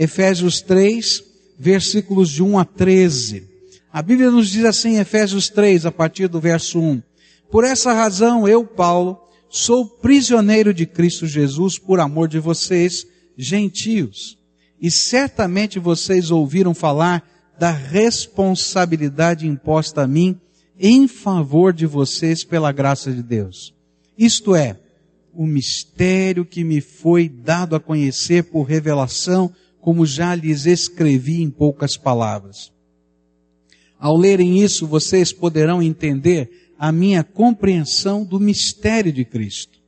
Efésios 3, versículos de 1 a 13. A Bíblia nos diz assim Efésios 3, a partir do verso 1. Por essa razão, eu, Paulo, sou prisioneiro de Cristo Jesus por amor de vocês, gentios. E certamente vocês ouviram falar da responsabilidade imposta a mim em favor de vocês pela graça de Deus. Isto é, o mistério que me foi dado a conhecer por revelação, como já lhes escrevi em poucas palavras. Ao lerem isso, vocês poderão entender a minha compreensão do mistério de Cristo.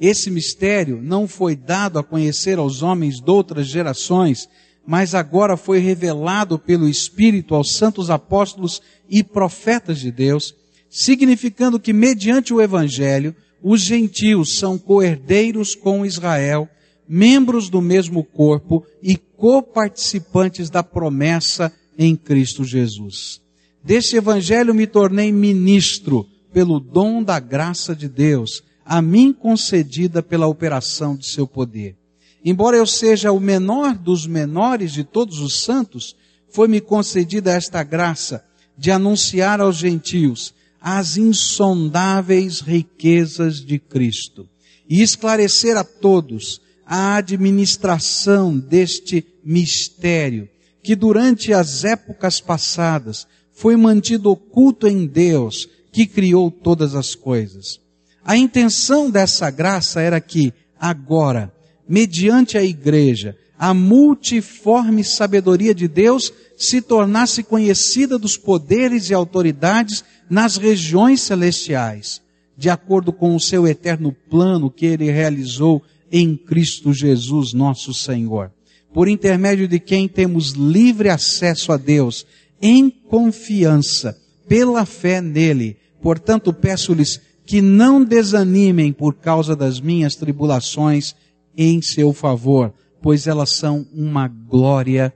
Esse mistério não foi dado a conhecer aos homens de outras gerações, mas agora foi revelado pelo Espírito aos santos apóstolos e profetas de Deus, significando que mediante o Evangelho, os gentios são coerdeiros com Israel, membros do mesmo corpo e coparticipantes da promessa em Cristo Jesus. Deste Evangelho me tornei ministro pelo dom da graça de Deus, a mim concedida pela operação de seu poder. Embora eu seja o menor dos menores de todos os santos, foi-me concedida esta graça de anunciar aos gentios as insondáveis riquezas de Cristo e esclarecer a todos a administração deste mistério que durante as épocas passadas foi mantido oculto em Deus que criou todas as coisas. A intenção dessa graça era que, agora, mediante a igreja, a multiforme sabedoria de Deus se tornasse conhecida dos poderes e autoridades nas regiões celestiais, de acordo com o seu eterno plano que ele realizou em Cristo Jesus, nosso Senhor, por intermédio de quem temos livre acesso a Deus, em confiança, pela fé nele. Portanto, peço-lhes que não desanimem por causa das minhas tribulações em seu favor, pois elas são uma glória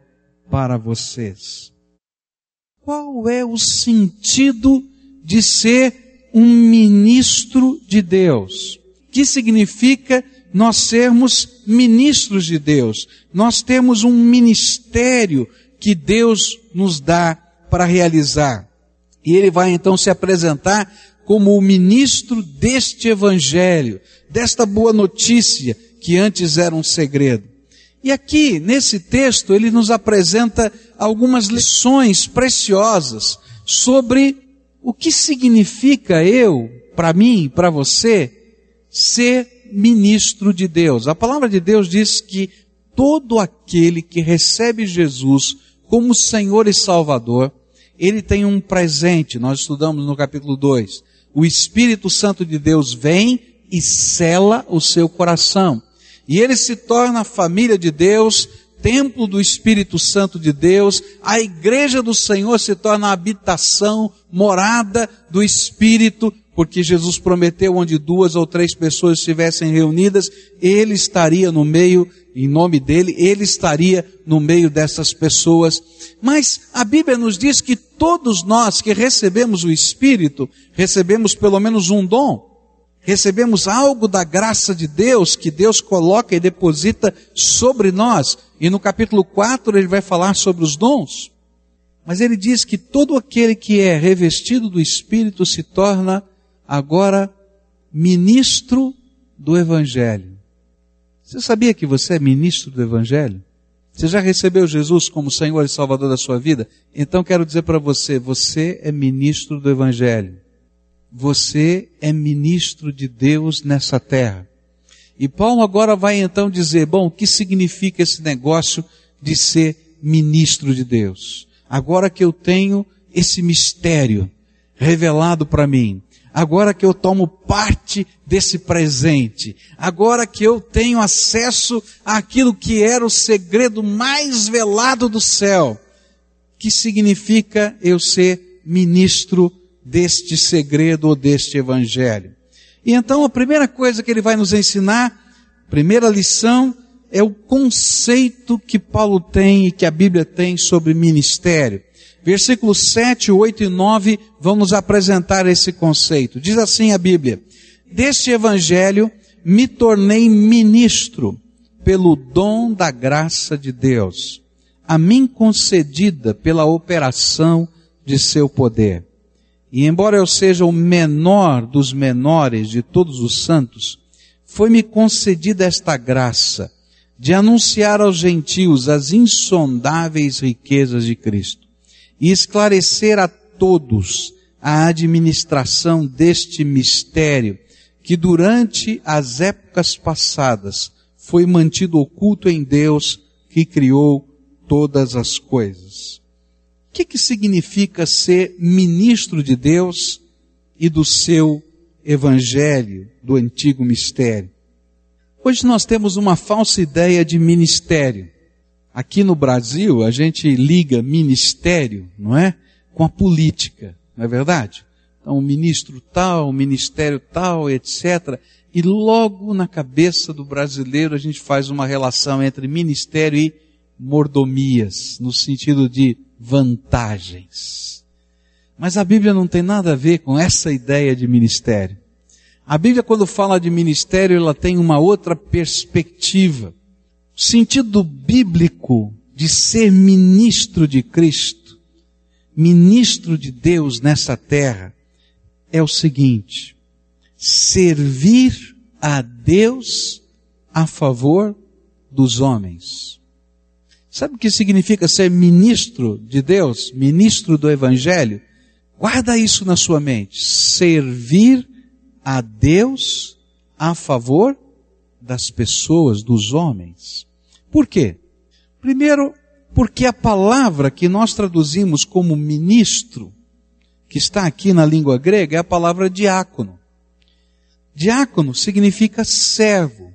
para vocês. Qual é o sentido de ser um ministro de Deus? Que significa nós sermos ministros de Deus? Nós temos um ministério que Deus nos dá para realizar. E ele vai então se apresentar como o ministro deste evangelho, desta boa notícia que antes era um segredo. E aqui, nesse texto, ele nos apresenta algumas lições preciosas sobre o que significa eu, para mim, para você, ser ministro de Deus. A palavra de Deus diz que todo aquele que recebe Jesus como Senhor e Salvador, ele tem um presente. Nós estudamos no capítulo 2. O Espírito Santo de Deus vem e cela o seu coração. E ele se torna a família de Deus, templo do Espírito Santo de Deus, a igreja do Senhor se torna a habitação, morada do Espírito, porque Jesus prometeu onde duas ou três pessoas estivessem reunidas, ele estaria no meio, em nome dele, ele estaria no meio dessas pessoas. Mas a Bíblia nos diz que todos nós que recebemos o Espírito, recebemos pelo menos um dom recebemos algo da graça de Deus que Deus coloca e deposita sobre nós. E no capítulo 4 ele vai falar sobre os dons. Mas ele diz que todo aquele que é revestido do Espírito se torna agora ministro do Evangelho. Você sabia que você é ministro do Evangelho? Você já recebeu Jesus como Senhor e Salvador da sua vida? Então quero dizer para você, você é ministro do Evangelho. Você é ministro de Deus nessa terra. E Paulo agora vai então dizer, bom, o que significa esse negócio de ser ministro de Deus? Agora que eu tenho esse mistério revelado para mim, agora que eu tomo parte desse presente, agora que eu tenho acesso àquilo que era o segredo mais velado do céu, que significa eu ser ministro deste segredo ou deste evangelho. E então a primeira coisa que ele vai nos ensinar, primeira lição, é o conceito que Paulo tem e que a Bíblia tem sobre ministério. Versículos 7, 8 e 9 vão nos apresentar esse conceito. Diz assim a Bíblia: Deste evangelho me tornei ministro pelo dom da graça de Deus, a mim concedida pela operação de seu poder. E embora eu seja o menor dos menores de todos os santos, foi-me concedida esta graça de anunciar aos gentios as insondáveis riquezas de Cristo e esclarecer a todos a administração deste mistério que durante as épocas passadas foi mantido oculto em Deus que criou todas as coisas. O que, que significa ser ministro de Deus e do seu evangelho, do antigo mistério? Hoje nós temos uma falsa ideia de ministério. Aqui no Brasil, a gente liga ministério, não é? Com a política, não é verdade? Então, o ministro tal, o ministério tal, etc. E logo na cabeça do brasileiro a gente faz uma relação entre ministério e mordomias, no sentido de vantagens. Mas a Bíblia não tem nada a ver com essa ideia de ministério. A Bíblia, quando fala de ministério, ela tem uma outra perspectiva. O sentido bíblico de ser ministro de Cristo, ministro de Deus nessa terra, é o seguinte: servir a Deus a favor dos homens. Sabe o que significa ser ministro de Deus, ministro do Evangelho? Guarda isso na sua mente. Servir a Deus a favor das pessoas, dos homens. Por quê? Primeiro, porque a palavra que nós traduzimos como ministro que está aqui na língua grega é a palavra diácono. Diácono significa servo.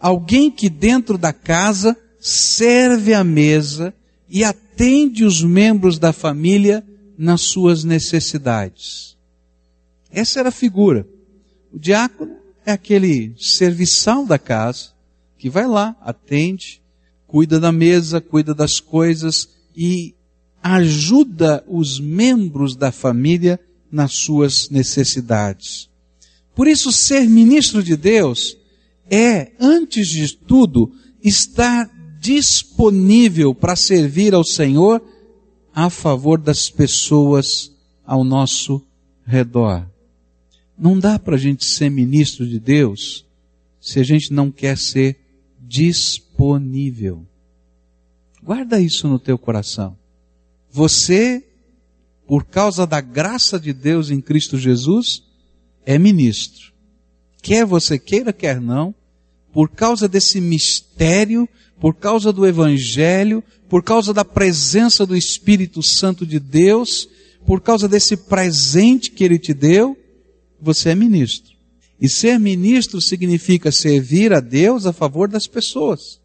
Alguém que dentro da casa serve a mesa e atende os membros da família nas suas necessidades. Essa era a figura. O diácono é aquele serviçal da casa que vai lá, atende, cuida da mesa, cuida das coisas e ajuda os membros da família nas suas necessidades. Por isso, ser ministro de Deus é, antes de tudo, estar disponível para servir ao Senhor a favor das pessoas ao nosso redor. Não dá para a gente ser ministro de Deus se a gente não quer ser disponível. Guarda isso no teu coração. Você, por causa da graça de Deus em Cristo Jesus, é ministro. Quer você queira, quer não, por causa desse mistério, por causa do Evangelho, por causa da presença do Espírito Santo de Deus, por causa desse presente que Ele te deu, você é ministro. E ser ministro significa servir a Deus a favor das pessoas.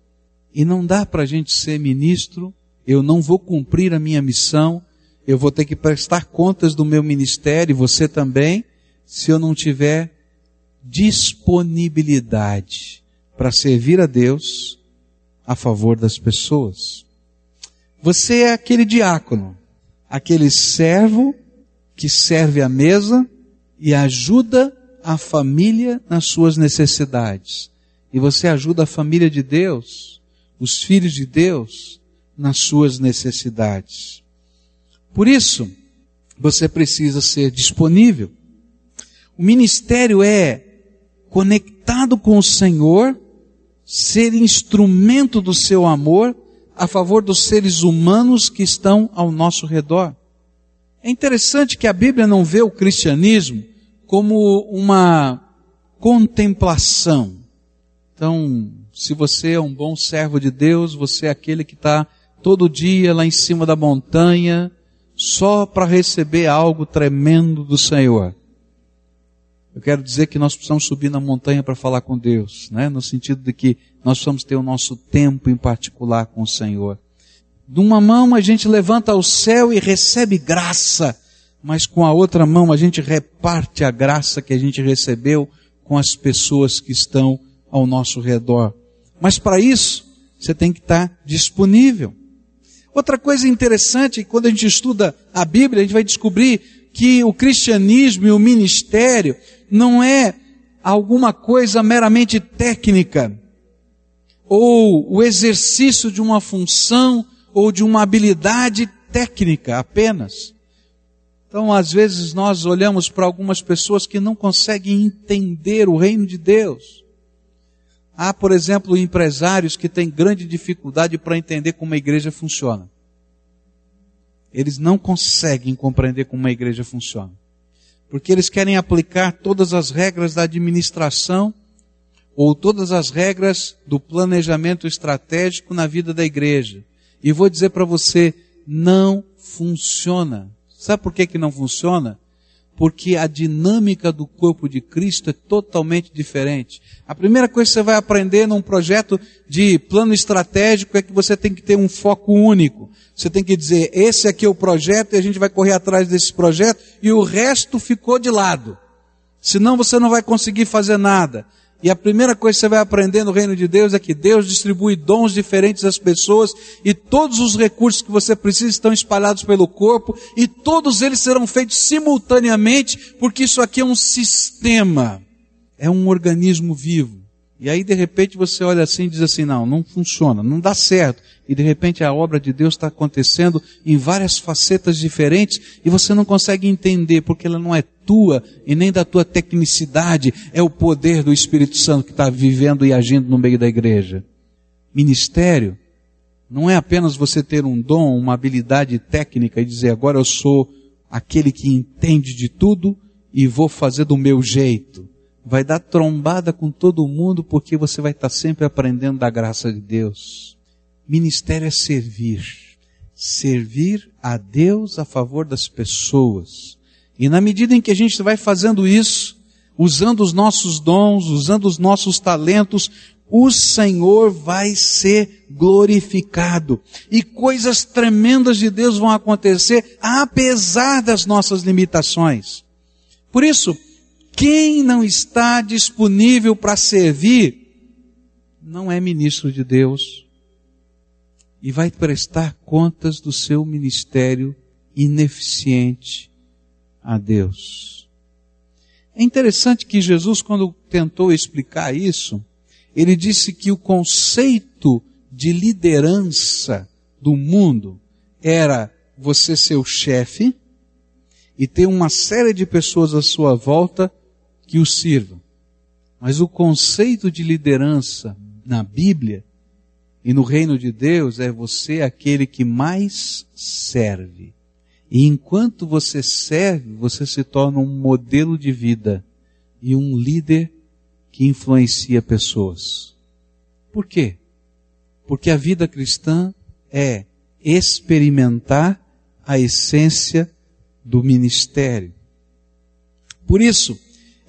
E não dá para a gente ser ministro eu não vou cumprir a minha missão, eu vou ter que prestar contas do meu ministério, você também, se eu não tiver disponibilidade para servir a Deus a favor das pessoas. Você é aquele diácono, aquele servo que serve a mesa e ajuda a família nas suas necessidades. E você ajuda a família de Deus, os filhos de Deus, nas suas necessidades. Por isso, você precisa ser disponível. O ministério é conectado com o Senhor, ser instrumento do seu amor a favor dos seres humanos que estão ao nosso redor. É interessante que a Bíblia não vê o cristianismo como uma contemplação. Então, se você é um bom servo de Deus, você é aquele que está todo dia lá em cima da montanha, só para receber algo tremendo do Senhor. Eu quero dizer que nós precisamos subir na montanha para falar com Deus, né? no sentido de que nós precisamos ter o nosso tempo em particular com o Senhor. De uma mão a gente levanta ao céu e recebe graça, mas com a outra mão a gente reparte a graça que a gente recebeu com as pessoas que estão ao nosso redor. Mas para isso, você tem que estar disponível. Outra coisa interessante, quando a gente estuda a Bíblia, a gente vai descobrir que o cristianismo e o ministério não é alguma coisa meramente técnica. ou o exercício de uma função ou de uma habilidade técnica apenas. Então, às vezes, nós olhamos para algumas pessoas que não conseguem entender o reino de Deus. Há, por exemplo, empresários que têm grande dificuldade para entender como a igreja funciona. Eles não conseguem compreender como a igreja funciona. Porque eles querem aplicar todas as regras da administração ou todas as regras do planejamento estratégico na vida da igreja. E vou dizer para você, não funciona. Sabe por que, que não funciona? Porque a dinâmica do corpo de Cristo é totalmente diferente. A primeira coisa que você vai aprender num projeto de plano estratégico é que você tem que ter um foco único. Você tem que dizer, esse aqui é o projeto e a gente vai correr atrás desse projeto e o resto ficou de lado. Senão você não vai conseguir fazer nada. E a primeira coisa que você vai aprender no reino de Deus é que Deus distribui dons diferentes às pessoas e todos os recursos que você precisa estão espalhados pelo corpo e todos eles serão feitos simultaneamente, porque isso aqui é um sistema, é um organismo vivo. E aí de repente você olha assim e diz assim, não, não funciona, não dá certo. E de repente a obra de Deus está acontecendo em várias facetas diferentes e você não consegue entender porque ela não é tua e nem da tua tecnicidade, é o poder do Espírito Santo que está vivendo e agindo no meio da igreja. Ministério não é apenas você ter um dom, uma habilidade técnica e dizer agora eu sou aquele que entende de tudo e vou fazer do meu jeito. Vai dar trombada com todo mundo porque você vai estar sempre aprendendo da graça de Deus. Ministério é servir. Servir a Deus a favor das pessoas e na medida em que a gente vai fazendo isso, usando os nossos dons, usando os nossos talentos, o Senhor vai ser glorificado. E coisas tremendas de Deus vão acontecer, apesar das nossas limitações. Por isso, quem não está disponível para servir, não é ministro de Deus. E vai prestar contas do seu ministério ineficiente a Deus. É interessante que Jesus, quando tentou explicar isso, ele disse que o conceito de liderança do mundo era você ser o chefe e ter uma série de pessoas à sua volta que o sirvam. Mas o conceito de liderança na Bíblia e no reino de Deus é você aquele que mais serve. E enquanto você serve, você se torna um modelo de vida e um líder que influencia pessoas. Por quê? Porque a vida cristã é experimentar a essência do ministério. Por isso,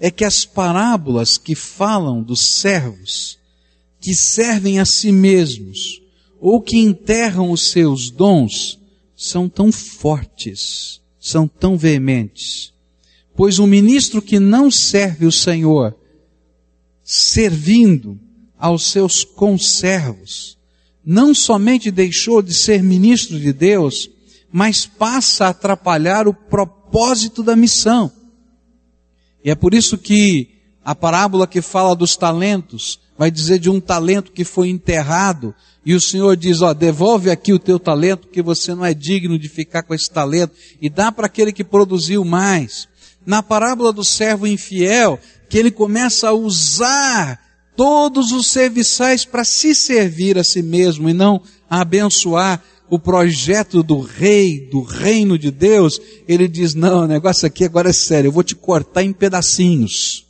é que as parábolas que falam dos servos, que servem a si mesmos, ou que enterram os seus dons, são tão fortes, são tão veementes. Pois um ministro que não serve o Senhor, servindo aos seus conservos, não somente deixou de ser ministro de Deus, mas passa a atrapalhar o propósito da missão. E é por isso que a parábola que fala dos talentos vai dizer de um talento que foi enterrado e o Senhor diz, ó, devolve aqui o teu talento, porque você não é digno de ficar com esse talento, e dá para aquele que produziu mais. Na parábola do servo infiel, que ele começa a usar todos os serviçais para se servir a si mesmo e não a abençoar o projeto do rei, do reino de Deus, ele diz, não, o negócio aqui agora é sério, eu vou te cortar em pedacinhos.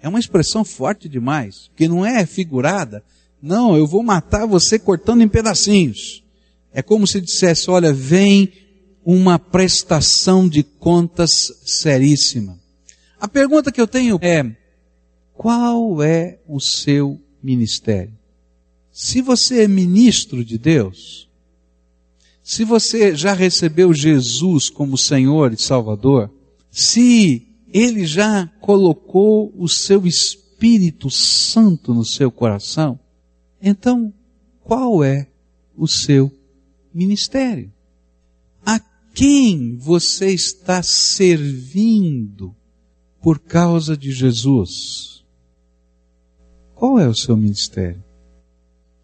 É uma expressão forte demais, que não é figurada, não, eu vou matar você cortando em pedacinhos. É como se dissesse, olha, vem uma prestação de contas seríssima. A pergunta que eu tenho é, qual é o seu ministério? Se você é ministro de Deus, se você já recebeu Jesus como Senhor e Salvador, se Ele já colocou o seu Espírito Santo no seu coração, então, qual é o seu ministério? A quem você está servindo por causa de Jesus? Qual é o seu ministério?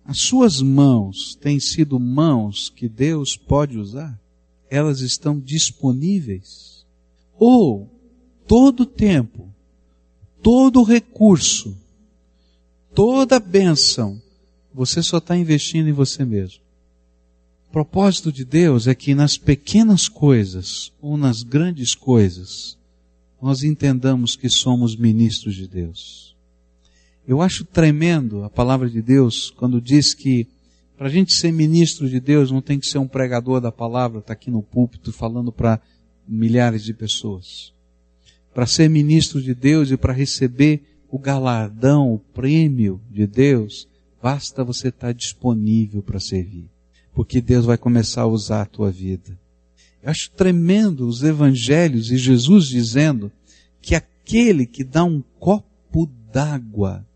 As suas mãos têm sido mãos que Deus pode usar? Elas estão disponíveis? Ou todo tempo, todo recurso, toda bênção, você só está investindo em você mesmo? O propósito de Deus é que nas pequenas coisas ou nas grandes coisas, nós entendamos que somos ministros de Deus. Eu acho tremendo a palavra de Deus quando diz que para a gente ser ministro de Deus não tem que ser um pregador da palavra, está aqui no púlpito falando para milhares de pessoas. Para ser ministro de Deus e para receber o galardão, o prêmio de Deus, basta você estar disponível para servir porque Deus vai começar a usar a tua vida. Eu acho tremendo os evangelhos e Jesus dizendo que aquele que dá um copo d'água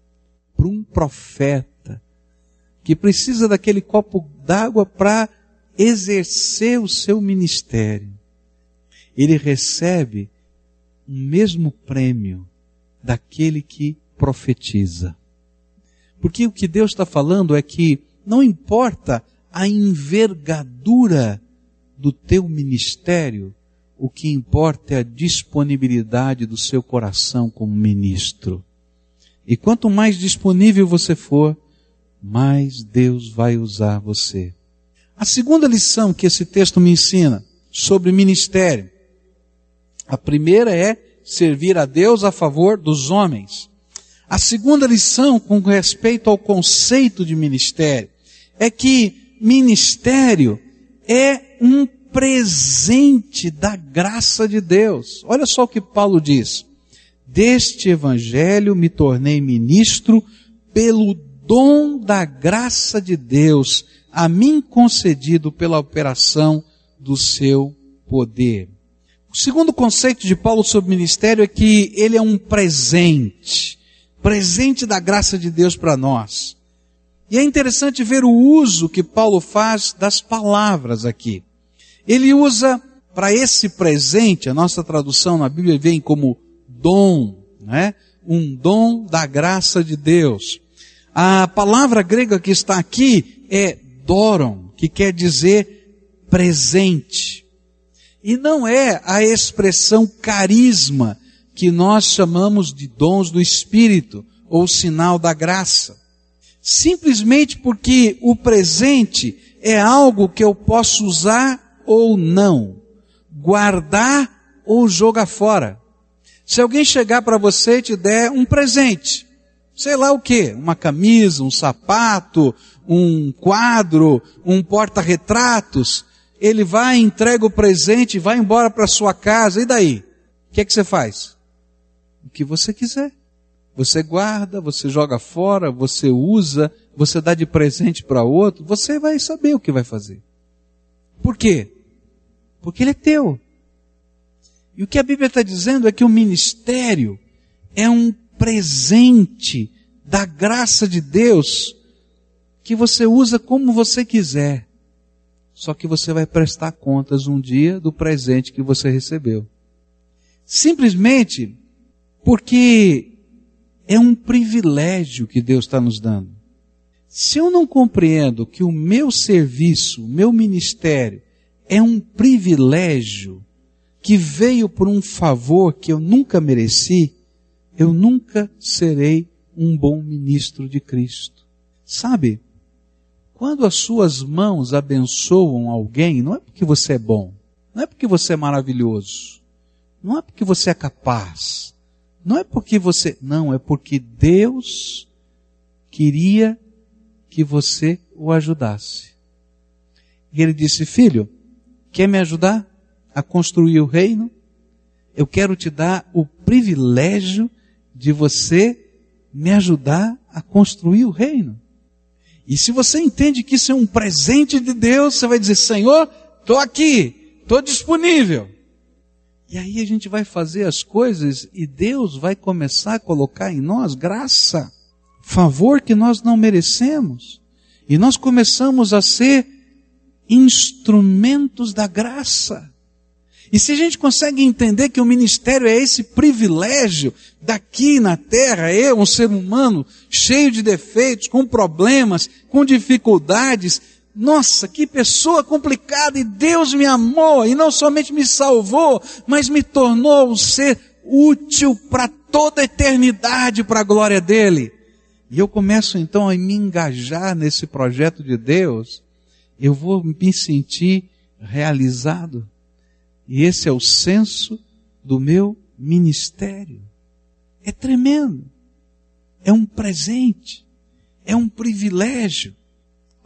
para um profeta, que precisa daquele copo d'água para exercer o seu ministério, ele recebe o mesmo prêmio daquele que profetiza. Porque o que Deus está falando é que não importa a envergadura do teu ministério, o que importa é a disponibilidade do seu coração como ministro. E quanto mais disponível você for, mais Deus vai usar você. A segunda lição que esse texto me ensina sobre ministério. A primeira é servir a Deus a favor dos homens. A segunda lição com respeito ao conceito de ministério é que ministério é um presente da graça de Deus. Olha só o que Paulo diz. Deste evangelho me tornei ministro pelo dom da graça de Deus, a mim concedido pela operação do seu poder. O segundo conceito de Paulo sobre ministério é que ele é um presente, presente da graça de Deus para nós. E é interessante ver o uso que Paulo faz das palavras aqui. Ele usa para esse presente, a nossa tradução na Bíblia vem como dom, né? Um dom da graça de Deus. A palavra grega que está aqui é doron, que quer dizer presente. E não é a expressão carisma que nós chamamos de dons do Espírito ou sinal da graça simplesmente porque o presente é algo que eu posso usar ou não, guardar ou jogar fora. Se alguém chegar para você e te der um presente, sei lá o que, uma camisa, um sapato, um quadro, um porta-retratos, ele vai, entrega o presente, vai embora para sua casa, e daí? O que é que você faz? O que você quiser. Você guarda, você joga fora, você usa, você dá de presente para outro, você vai saber o que vai fazer. Por quê? Porque ele é teu. E o que a Bíblia está dizendo é que o ministério é um presente da graça de Deus que você usa como você quiser. Só que você vai prestar contas um dia do presente que você recebeu. Simplesmente porque é um privilégio que Deus está nos dando. Se eu não compreendo que o meu serviço, o meu ministério, é um privilégio que veio por um favor que eu nunca mereci, eu nunca serei um bom ministro de Cristo. Sabe, quando as suas mãos abençoam alguém, não é porque você é bom, não é porque você é maravilhoso, não é porque você é capaz, não é porque você, não, é porque Deus queria que você o ajudasse. E ele disse: Filho, quer me ajudar a construir o reino? Eu quero te dar o privilégio de você me ajudar a construir o reino. E se você entende que isso é um presente de Deus, você vai dizer: Senhor, estou aqui, estou disponível. E aí a gente vai fazer as coisas e Deus vai começar a colocar em nós graça, favor que nós não merecemos. E nós começamos a ser instrumentos da graça. E se a gente consegue entender que o ministério é esse privilégio daqui na terra, eu, um ser humano, cheio de defeitos, com problemas, com dificuldades, nossa, que pessoa complicada, e Deus me amou, e não somente me salvou, mas me tornou um ser útil para toda a eternidade, para a glória dele. E eu começo então a me engajar nesse projeto de Deus, eu vou me sentir realizado. E esse é o senso do meu ministério. É tremendo. É um presente. É um privilégio.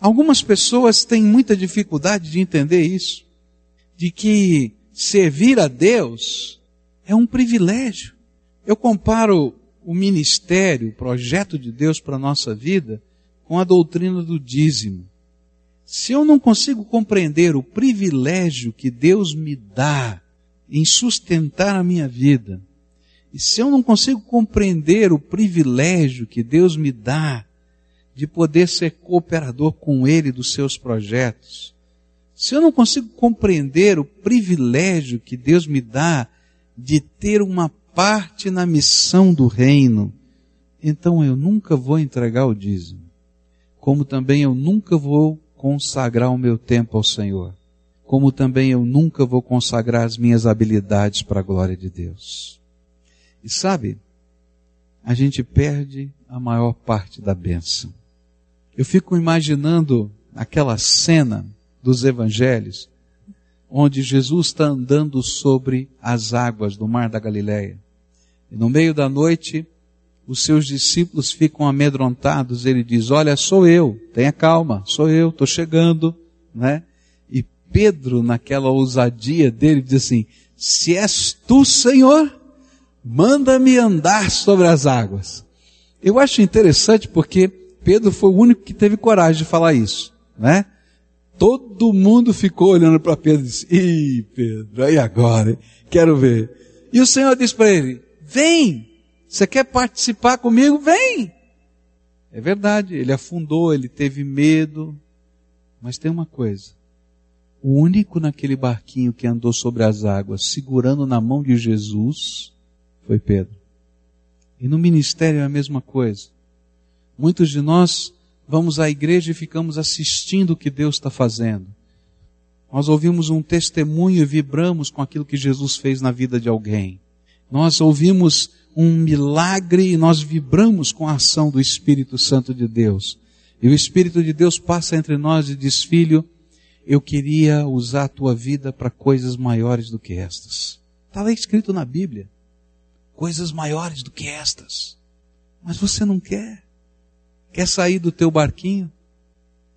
Algumas pessoas têm muita dificuldade de entender isso. De que servir a Deus é um privilégio. Eu comparo o ministério, o projeto de Deus para a nossa vida com a doutrina do dízimo. Se eu não consigo compreender o privilégio que Deus me dá em sustentar a minha vida, e se eu não consigo compreender o privilégio que Deus me dá de poder ser cooperador com Ele dos seus projetos, se eu não consigo compreender o privilégio que Deus me dá de ter uma parte na missão do reino, então eu nunca vou entregar o dízimo. Como também eu nunca vou consagrar o meu tempo ao Senhor, como também eu nunca vou consagrar as minhas habilidades para a glória de Deus. E sabe, a gente perde a maior parte da bênção. Eu fico imaginando aquela cena dos evangelhos, onde Jesus está andando sobre as águas do mar da Galileia. E no meio da noite, os seus discípulos ficam amedrontados, ele diz, olha, sou eu, tenha calma, sou eu, estou chegando, né? E Pedro, naquela ousadia dele, diz assim, se és tu, Senhor, manda-me andar sobre as águas. Eu acho interessante porque Pedro foi o único que teve coragem de falar isso, né? Todo mundo ficou olhando para Pedro e disse, ih, Pedro, aí agora, quero ver. E o Senhor disse para ele, vem, você quer participar comigo? Vem! É verdade, ele afundou, ele teve medo. Mas tem uma coisa. O único naquele barquinho que andou sobre as águas, segurando na mão de Jesus, foi Pedro. E no ministério é a mesma coisa. Muitos de nós vamos à igreja e ficamos assistindo o que Deus está fazendo. Nós ouvimos um testemunho e vibramos com aquilo que Jesus fez na vida de alguém. Nós ouvimos um milagre e nós vibramos com a ação do Espírito Santo de Deus. E o Espírito de Deus passa entre nós e diz, filho, eu queria usar a tua vida para coisas maiores do que estas. Está lá escrito na Bíblia. Coisas maiores do que estas. Mas você não quer. Quer sair do teu barquinho?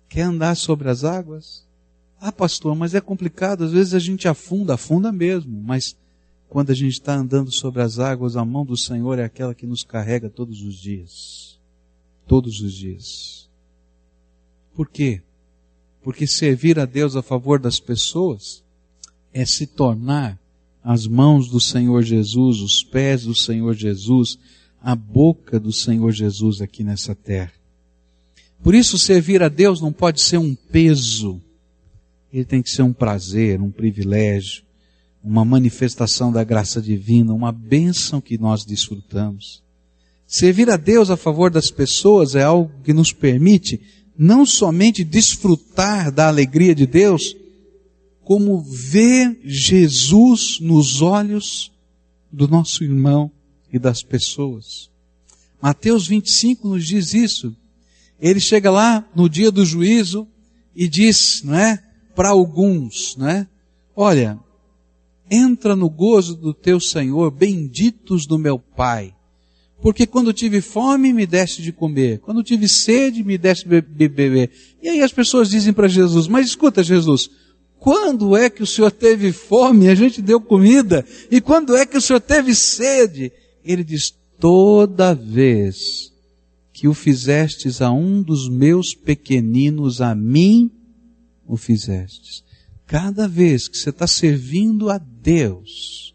Quer andar sobre as águas? Ah, pastor, mas é complicado. Às vezes a gente afunda, afunda mesmo. Mas quando a gente está andando sobre as águas, a mão do Senhor é aquela que nos carrega todos os dias. Todos os dias. Por quê? Porque servir a Deus a favor das pessoas é se tornar as mãos do Senhor Jesus, os pés do Senhor Jesus, a boca do Senhor Jesus aqui nessa terra. Por isso, servir a Deus não pode ser um peso, ele tem que ser um prazer, um privilégio uma manifestação da graça divina, uma bênção que nós desfrutamos. Servir a Deus a favor das pessoas é algo que nos permite não somente desfrutar da alegria de Deus, como ver Jesus nos olhos do nosso irmão e das pessoas. Mateus 25 nos diz isso. Ele chega lá no dia do juízo e diz, não é, para alguns, não é? Olha, entra no gozo do teu Senhor, benditos do meu Pai. Porque quando tive fome, me deste de comer. Quando tive sede, me deste de beber. E aí as pessoas dizem para Jesus, mas escuta Jesus, quando é que o Senhor teve fome e a gente deu comida? E quando é que o Senhor teve sede? Ele diz, toda vez que o fizestes a um dos meus pequeninos, a mim o fizestes. Cada vez que você está servindo a Deus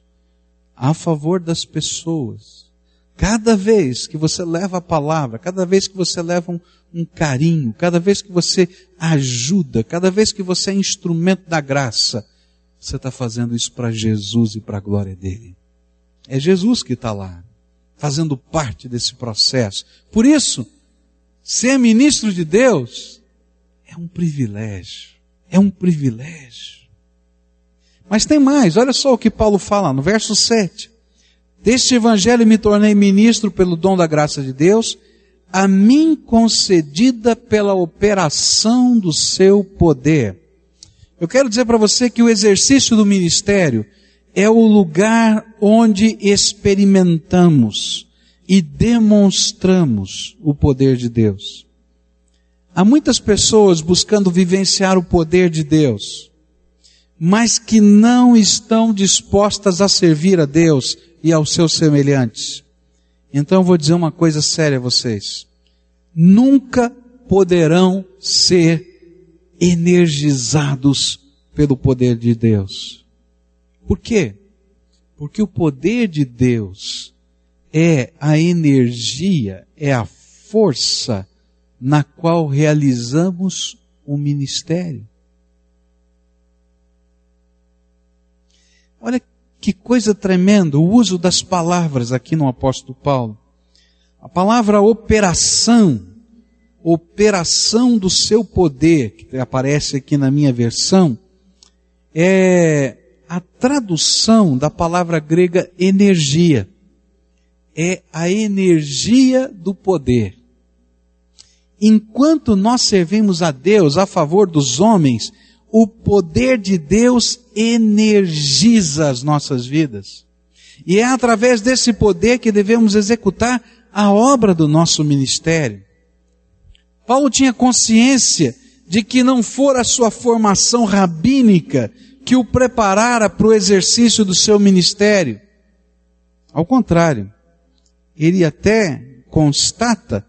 a favor das pessoas, cada vez que você leva a palavra, cada vez que você leva um, um carinho, cada vez que você ajuda, cada vez que você é instrumento da graça, você está fazendo isso para Jesus e para a glória dele. É Jesus que está lá, fazendo parte desse processo. Por isso, ser ministro de Deus é um privilégio. É um privilégio. Mas tem mais, olha só o que Paulo fala no verso 7. Deste evangelho me tornei ministro pelo dom da graça de Deus, a mim concedida pela operação do seu poder. Eu quero dizer para você que o exercício do ministério é o lugar onde experimentamos e demonstramos o poder de Deus. Há muitas pessoas buscando vivenciar o poder de Deus, mas que não estão dispostas a servir a Deus e aos seus semelhantes. Então eu vou dizer uma coisa séria a vocês. Nunca poderão ser energizados pelo poder de Deus. Por quê? Porque o poder de Deus é a energia, é a força na qual realizamos o ministério. Olha que coisa tremenda o uso das palavras aqui no apóstolo Paulo. A palavra operação, operação do seu poder, que aparece aqui na minha versão, é a tradução da palavra grega energia. É a energia do poder. Enquanto nós servimos a Deus a favor dos homens, o poder de Deus energiza as nossas vidas. E é através desse poder que devemos executar a obra do nosso ministério. Paulo tinha consciência de que não fora a sua formação rabínica que o preparara para o exercício do seu ministério. Ao contrário, ele até constata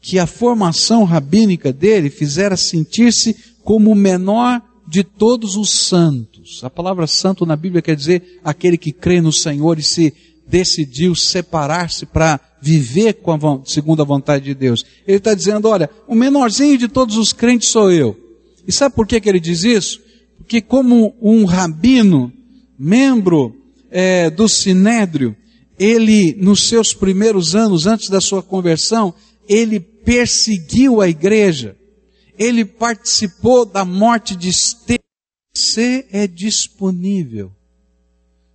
que a formação rabínica dele fizera sentir-se como o menor de todos os santos. A palavra santo na Bíblia quer dizer aquele que crê no Senhor e se decidiu separar-se para viver com a, segundo a vontade de Deus. Ele está dizendo, olha, o menorzinho de todos os crentes sou eu. E sabe por que, que ele diz isso? Porque como um rabino, membro é, do Sinédrio, ele, nos seus primeiros anos, antes da sua conversão, ele perseguiu a igreja. Ele participou da morte de Estevão. Você é disponível.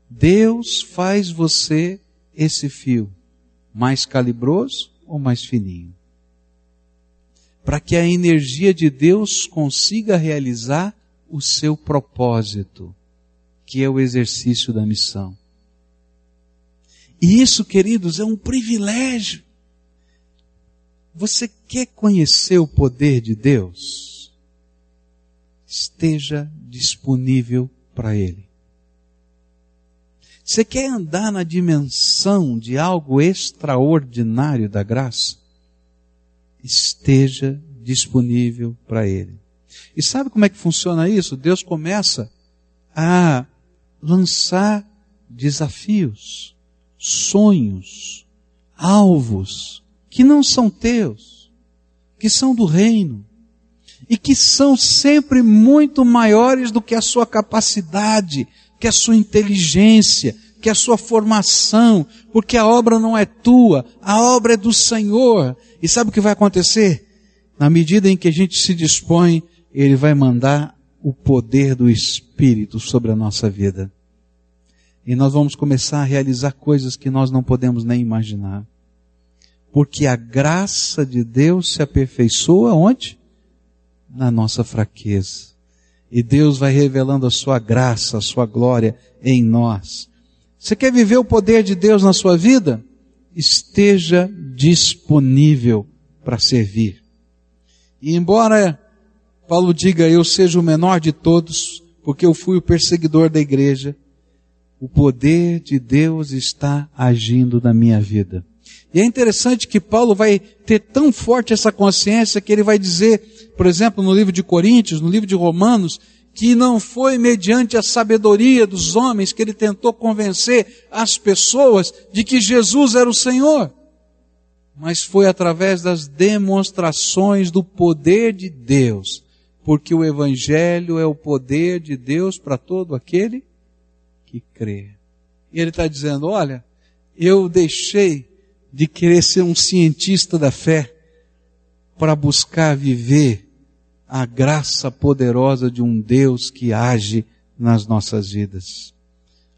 Deus faz você esse fio mais calibroso ou mais fininho. Para que a energia de Deus consiga realizar o seu propósito, que é o exercício da missão. E isso, queridos, é um privilégio. Você quer conhecer o poder de Deus? Esteja disponível para Ele. Você quer andar na dimensão de algo extraordinário da graça? Esteja disponível para Ele. E sabe como é que funciona isso? Deus começa a lançar desafios, sonhos, alvos que não são teus, que são do reino e que são sempre muito maiores do que a sua capacidade, que a sua inteligência, que a sua formação, porque a obra não é tua, a obra é do Senhor. E sabe o que vai acontecer? Na medida em que a gente se dispõe, Ele vai mandar o poder do Espírito sobre a nossa vida. E nós vamos começar a realizar coisas que nós não podemos nem imaginar. Porque a graça de Deus se aperfeiçoa onde? Na nossa fraqueza e Deus vai revelando a sua graça, a sua glória em nós. Você quer viver o poder de Deus na sua vida? Esteja disponível para servir. E embora Paulo diga eu seja o menor de todos, porque eu fui o perseguidor da igreja, o poder de Deus está agindo na minha vida. E é interessante que Paulo vai ter tão forte essa consciência que ele vai dizer, por exemplo, no livro de Coríntios, no livro de Romanos, que não foi mediante a sabedoria dos homens que ele tentou convencer as pessoas de que Jesus era o Senhor, mas foi através das demonstrações do poder de Deus, porque o Evangelho é o poder de Deus para todo aquele que crê. E ele está dizendo: olha, eu deixei de querer ser um cientista da fé para buscar viver a graça poderosa de um Deus que age nas nossas vidas.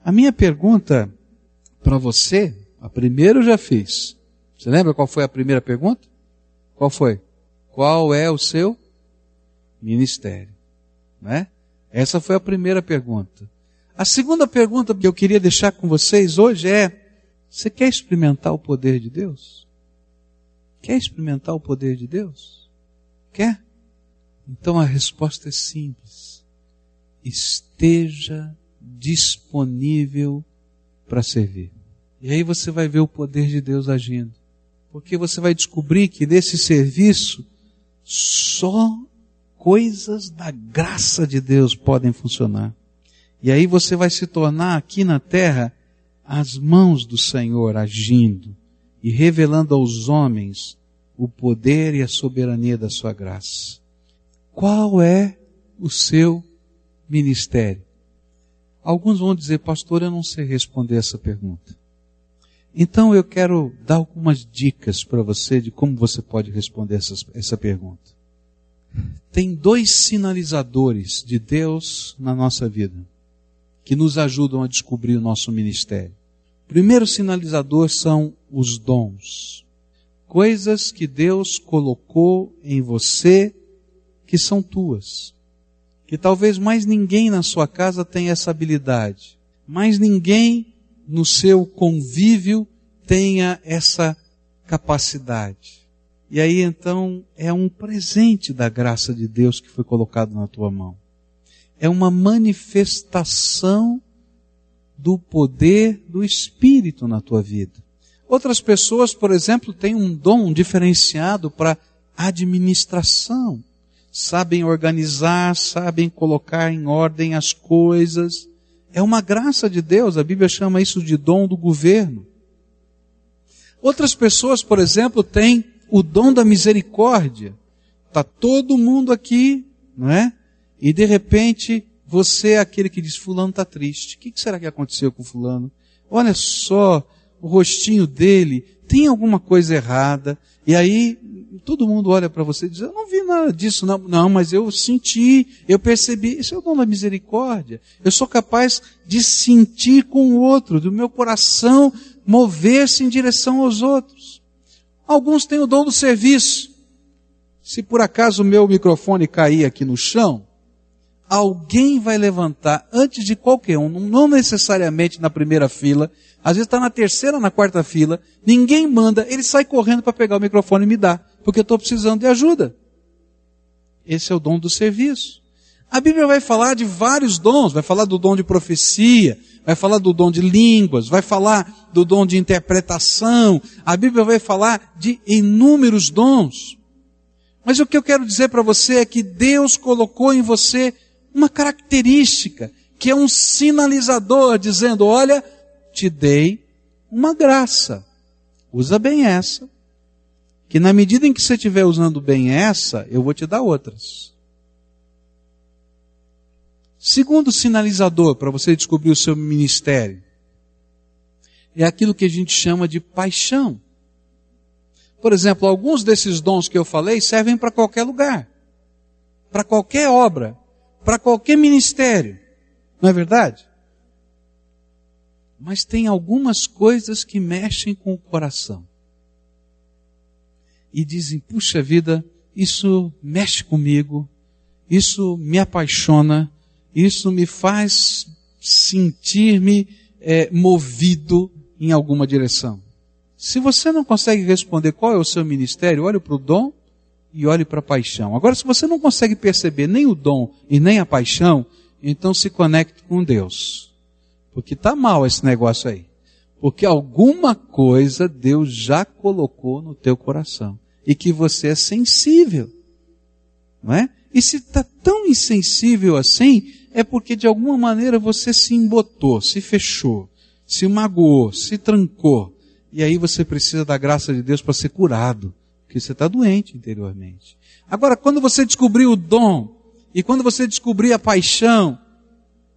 A minha pergunta para você, a primeira eu já fiz. Você lembra qual foi a primeira pergunta? Qual foi? Qual é o seu ministério? Né? Essa foi a primeira pergunta. A segunda pergunta que eu queria deixar com vocês hoje é: você quer experimentar o poder de Deus? Quer experimentar o poder de Deus? Quer? Então a resposta é simples. Esteja disponível para servir. E aí você vai ver o poder de Deus agindo. Porque você vai descobrir que nesse serviço só coisas da graça de Deus podem funcionar. E aí você vai se tornar aqui na terra as mãos do Senhor agindo e revelando aos homens o poder e a soberania da sua graça. Qual é o seu ministério? Alguns vão dizer, pastor, eu não sei responder essa pergunta. Então eu quero dar algumas dicas para você de como você pode responder essa, pergunta. Tem dois sinalizadores de Deus na nossa vida que nos ajudam a descobrir o nosso ministério. O primeiro sinalizador são os dons. Coisas que Deus colocou em você que são tuas. Que talvez mais ninguém na sua casa tenha essa habilidade. Mais ninguém no seu convívio tenha essa capacidade. E aí então é um presente da graça de Deus que foi colocado na tua mão é uma manifestação do poder do Espírito na tua vida. Outras pessoas, por exemplo, têm um dom diferenciado para administração. Sabem organizar, sabem colocar em ordem as coisas. É uma graça de Deus, a Bíblia chama isso de dom do governo. Outras pessoas, por exemplo, têm o dom da misericórdia. Está todo mundo aqui, não é? E de repente, você é aquele que diz, fulano está triste. O que será que aconteceu com fulano? Olha só, o rostinho dele, tem alguma coisa errada. E aí, todo mundo olha para você e diz, eu não vi nada disso, não. Não, mas eu senti, eu percebi. Isso é o dom da misericórdia. Eu sou capaz de sentir com o outro, do meu coração mover-se em direção aos outros. Alguns têm o dom do serviço. Se por acaso o meu microfone cair aqui no chão, alguém vai levantar antes de qualquer um, não necessariamente na primeira fila, às vezes está na terceira, na quarta fila, ninguém manda, ele sai correndo para pegar o microfone e me dá, porque eu estou precisando de ajuda. Esse é o dom do serviço. A Bíblia vai falar de vários dons, vai falar do dom de profecia, vai falar do dom de línguas, vai falar do dom de interpretação, a Bíblia vai falar de inúmeros dons. Mas o que eu quero dizer para você é que Deus colocou em você uma característica, que é um sinalizador dizendo: olha, te dei uma graça. Usa bem essa. Que na medida em que você estiver usando bem essa, eu vou te dar outras. Segundo sinalizador para você descobrir o seu ministério é aquilo que a gente chama de paixão. Por exemplo, alguns desses dons que eu falei servem para qualquer lugar, para qualquer obra para qualquer ministério. Não é verdade? Mas tem algumas coisas que mexem com o coração. E dizem, puxa vida, isso mexe comigo, isso me apaixona, isso me faz sentir-me é, movido em alguma direção. Se você não consegue responder qual é o seu ministério, olhe para o dom e olhe para a paixão. Agora, se você não consegue perceber nem o dom e nem a paixão, então se conecte com Deus. Porque está mal esse negócio aí. Porque alguma coisa Deus já colocou no teu coração. E que você é sensível. Não é? E se está tão insensível assim, é porque de alguma maneira você se embotou, se fechou, se magoou, se trancou. E aí você precisa da graça de Deus para ser curado porque você está doente interiormente. Agora, quando você descobrir o dom E quando você descobrir a paixão,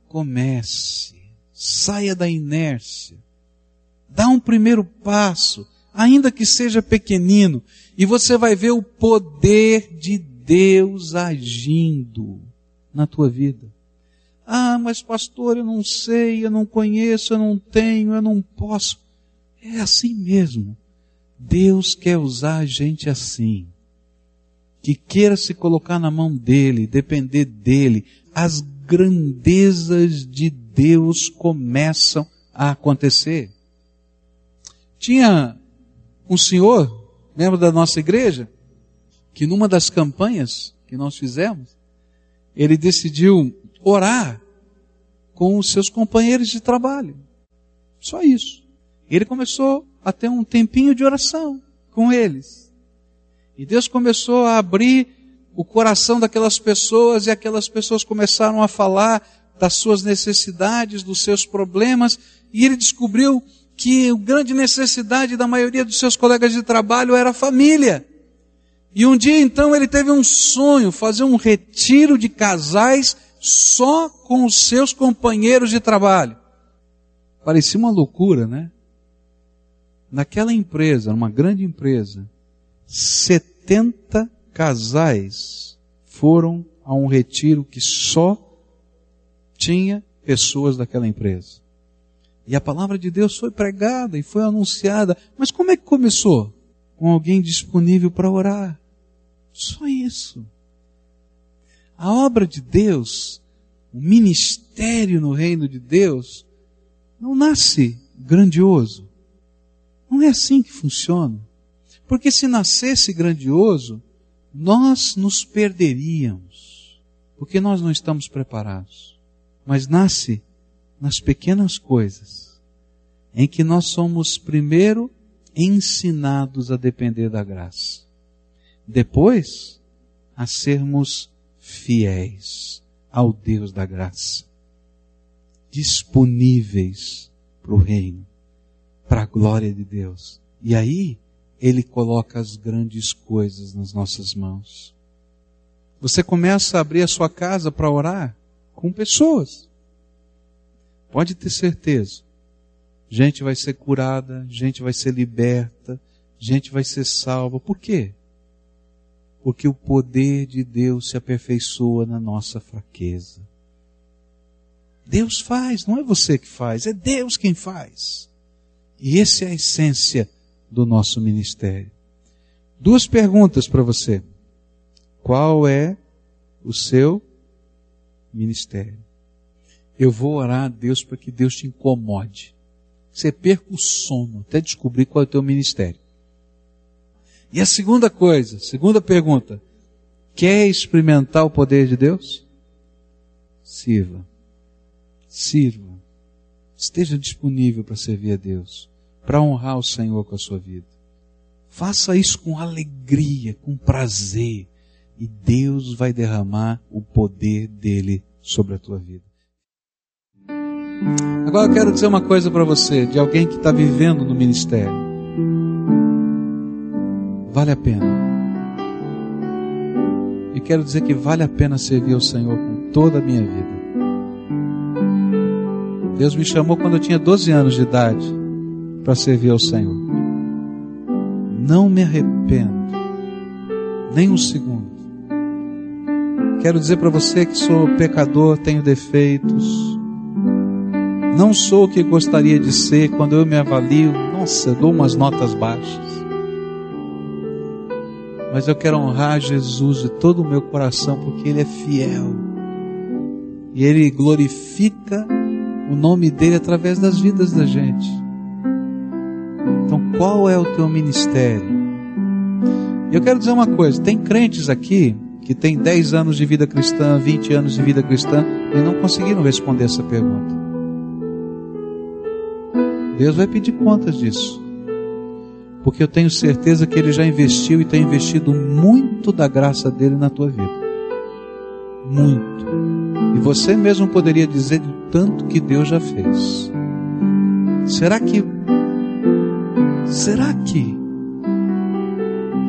comece, saia da inércia, dá um primeiro passo, ainda que seja pequenino, e você vai ver o poder de Deus agindo na tua vida. Ah, mas pastor, eu não sei, eu não conheço, eu não tenho, eu não posso. É assim mesmo. Deus quer usar a gente assim. Que queira se colocar na mão dele, depender dele. As grandezas de Deus começam a acontecer. Tinha um senhor, membro da nossa igreja, que numa das campanhas que nós fizemos, ele decidiu orar com os seus companheiros de trabalho. Só isso. Ele começou a ter um tempinho de oração com eles. E Deus começou a abrir o coração daquelas pessoas e aquelas pessoas começaram a falar das suas necessidades, dos seus problemas, e ele descobriu que a grande necessidade da maioria dos seus colegas de trabalho era a família. E um dia então ele teve um sonho, fazer um retiro de casais só com os seus companheiros de trabalho. Parecia uma loucura, né? Naquela empresa, uma grande empresa, 70 casais foram a um retiro que só tinha pessoas daquela empresa. E a palavra de Deus foi pregada e foi anunciada. Mas como é que começou? Com alguém disponível para orar. Só isso. A obra de Deus, o ministério no reino de Deus, não nasce grandioso. Não é assim que funciona. Porque se nascesse grandioso, nós nos perderíamos. Porque nós não estamos preparados. Mas nasce nas pequenas coisas, em que nós somos primeiro ensinados a depender da graça. Depois, a sermos fiéis ao Deus da graça, disponíveis para o reino, para a glória de Deus. E aí, Ele coloca as grandes coisas nas nossas mãos. Você começa a abrir a sua casa para orar com pessoas. Pode ter certeza. Gente vai ser curada, gente vai ser liberta, gente vai ser salva. Por quê? Porque o poder de Deus se aperfeiçoa na nossa fraqueza. Deus faz, não é você que faz, é Deus quem faz. E essa é a essência do nosso ministério. Duas perguntas para você. Qual é o seu ministério? Eu vou orar a Deus para que Deus te incomode. Você perca o sono até descobrir qual é o teu ministério. E a segunda coisa, segunda pergunta, quer experimentar o poder de Deus? Sirva. Sirva. Esteja disponível para servir a Deus, para honrar o Senhor com a sua vida. Faça isso com alegria, com prazer, e Deus vai derramar o poder dele sobre a tua vida. Agora eu quero dizer uma coisa para você, de alguém que está vivendo no ministério. Vale a pena. E quero dizer que vale a pena servir ao Senhor com toda a minha vida. Deus me chamou quando eu tinha 12 anos de idade para servir ao Senhor. Não me arrependo, nem um segundo. Quero dizer para você que sou pecador, tenho defeitos. Não sou o que gostaria de ser quando eu me avalio. Nossa, dou umas notas baixas mas eu quero honrar Jesus de todo o meu coração, porque Ele é fiel. E Ele glorifica o nome dEle através das vidas da gente. Então, qual é o teu ministério? Eu quero dizer uma coisa: tem crentes aqui que têm 10 anos de vida cristã, 20 anos de vida cristã, e não conseguiram responder essa pergunta. Deus vai pedir contas disso porque eu tenho certeza que Ele já investiu e tem investido muito da graça dele na tua vida. Muito. E você mesmo poderia dizer do tanto que Deus já fez. Será que. Será que.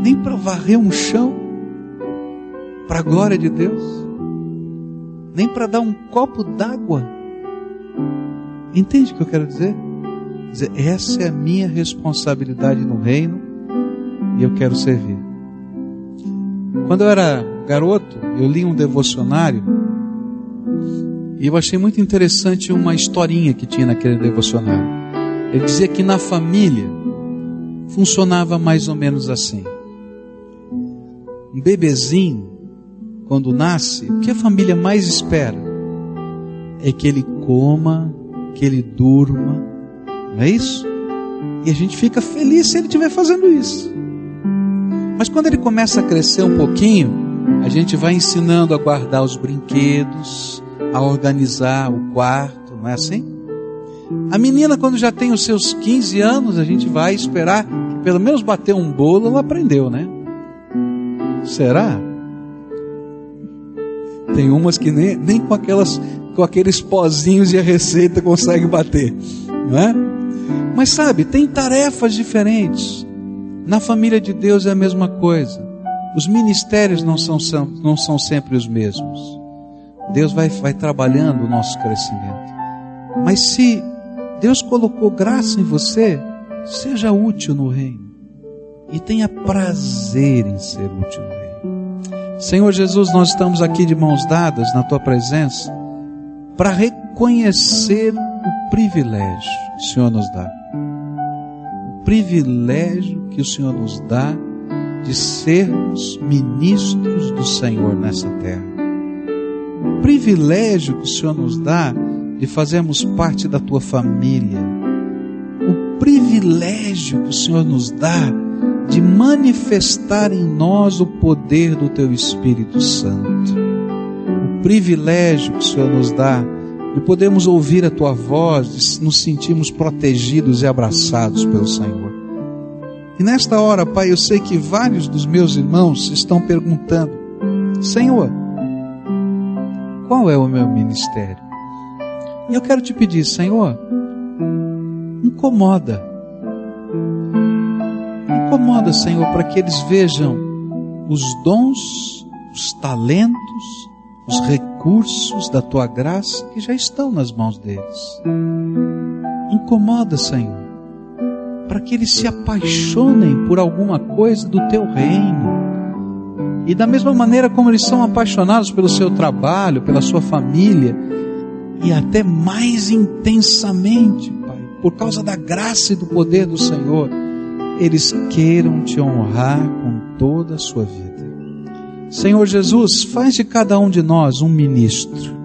Nem para varrer um chão? Para a glória de Deus? nem para dar um copo d'água. Entende o que eu quero dizer? Dizer? Essa é a minha responsabilidade no reino e eu quero servir. Quando eu era garoto, eu li um devocionário e eu achei muito interessante uma historinha que tinha naquele devocionário. Ele dizia que na família funcionava mais ou menos assim. Um bebezinho, quando nasce, o que a família mais espera é que ele coma, que ele durma, não é isso? E a gente fica feliz se ele estiver fazendo isso. Mas quando ele começa a crescer um pouquinho, a gente vai ensinando a guardar os brinquedos, a organizar o quarto, não é assim? A menina, quando já tem os seus 15 anos, a gente vai esperar que pelo menos bater um bolo, ela aprendeu, né? Será? Tem umas que nem, nem com, aquelas, com aqueles pozinhos e a receita consegue bater, não é? Mas sabe, tem tarefas diferentes. Na família de Deus é a mesma coisa. Os ministérios não são, não são sempre os mesmos. Deus vai, vai trabalhando o nosso crescimento. Mas se Deus colocou graça em você, seja útil no reino. E tenha prazer em ser útil no reino. Senhor Jesus, nós estamos aqui de mãos dadas na tua presença para reconhecer o privilégio que o Senhor nos dá. O privilégio que o Senhor nos dá de sermos ministros do Senhor nessa terra. O privilégio que o Senhor nos dá de fazermos parte da tua família. O privilégio que o Senhor nos dá de manifestar em nós o poder do teu Espírito Santo. O privilégio que o Senhor nos dá de podermos ouvir a tua voz, nos sentirmos protegidos e abraçados pelo Senhor. E nesta hora, Pai, eu sei que vários dos meus irmãos estão perguntando: Senhor, qual é o meu ministério? E eu quero te pedir, Senhor, incomoda. Incomoda, Senhor, para que eles vejam os dons, os talentos, os recursos da tua graça que já estão nas mãos deles. Incomoda, Senhor para que eles se apaixonem por alguma coisa do teu reino. E da mesma maneira como eles são apaixonados pelo seu trabalho, pela sua família, e até mais intensamente, Pai, por causa da graça e do poder do Senhor, eles queiram te honrar com toda a sua vida. Senhor Jesus, faz de cada um de nós um ministro.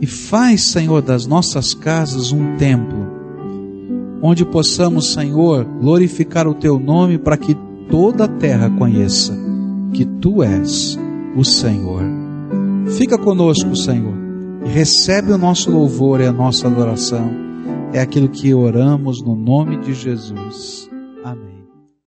E faz, Senhor, das nossas casas um templo onde possamos, Senhor, glorificar o teu nome para que toda a terra conheça que tu és o Senhor. Fica conosco, Senhor, e recebe o nosso louvor e a nossa adoração. É aquilo que oramos no nome de Jesus.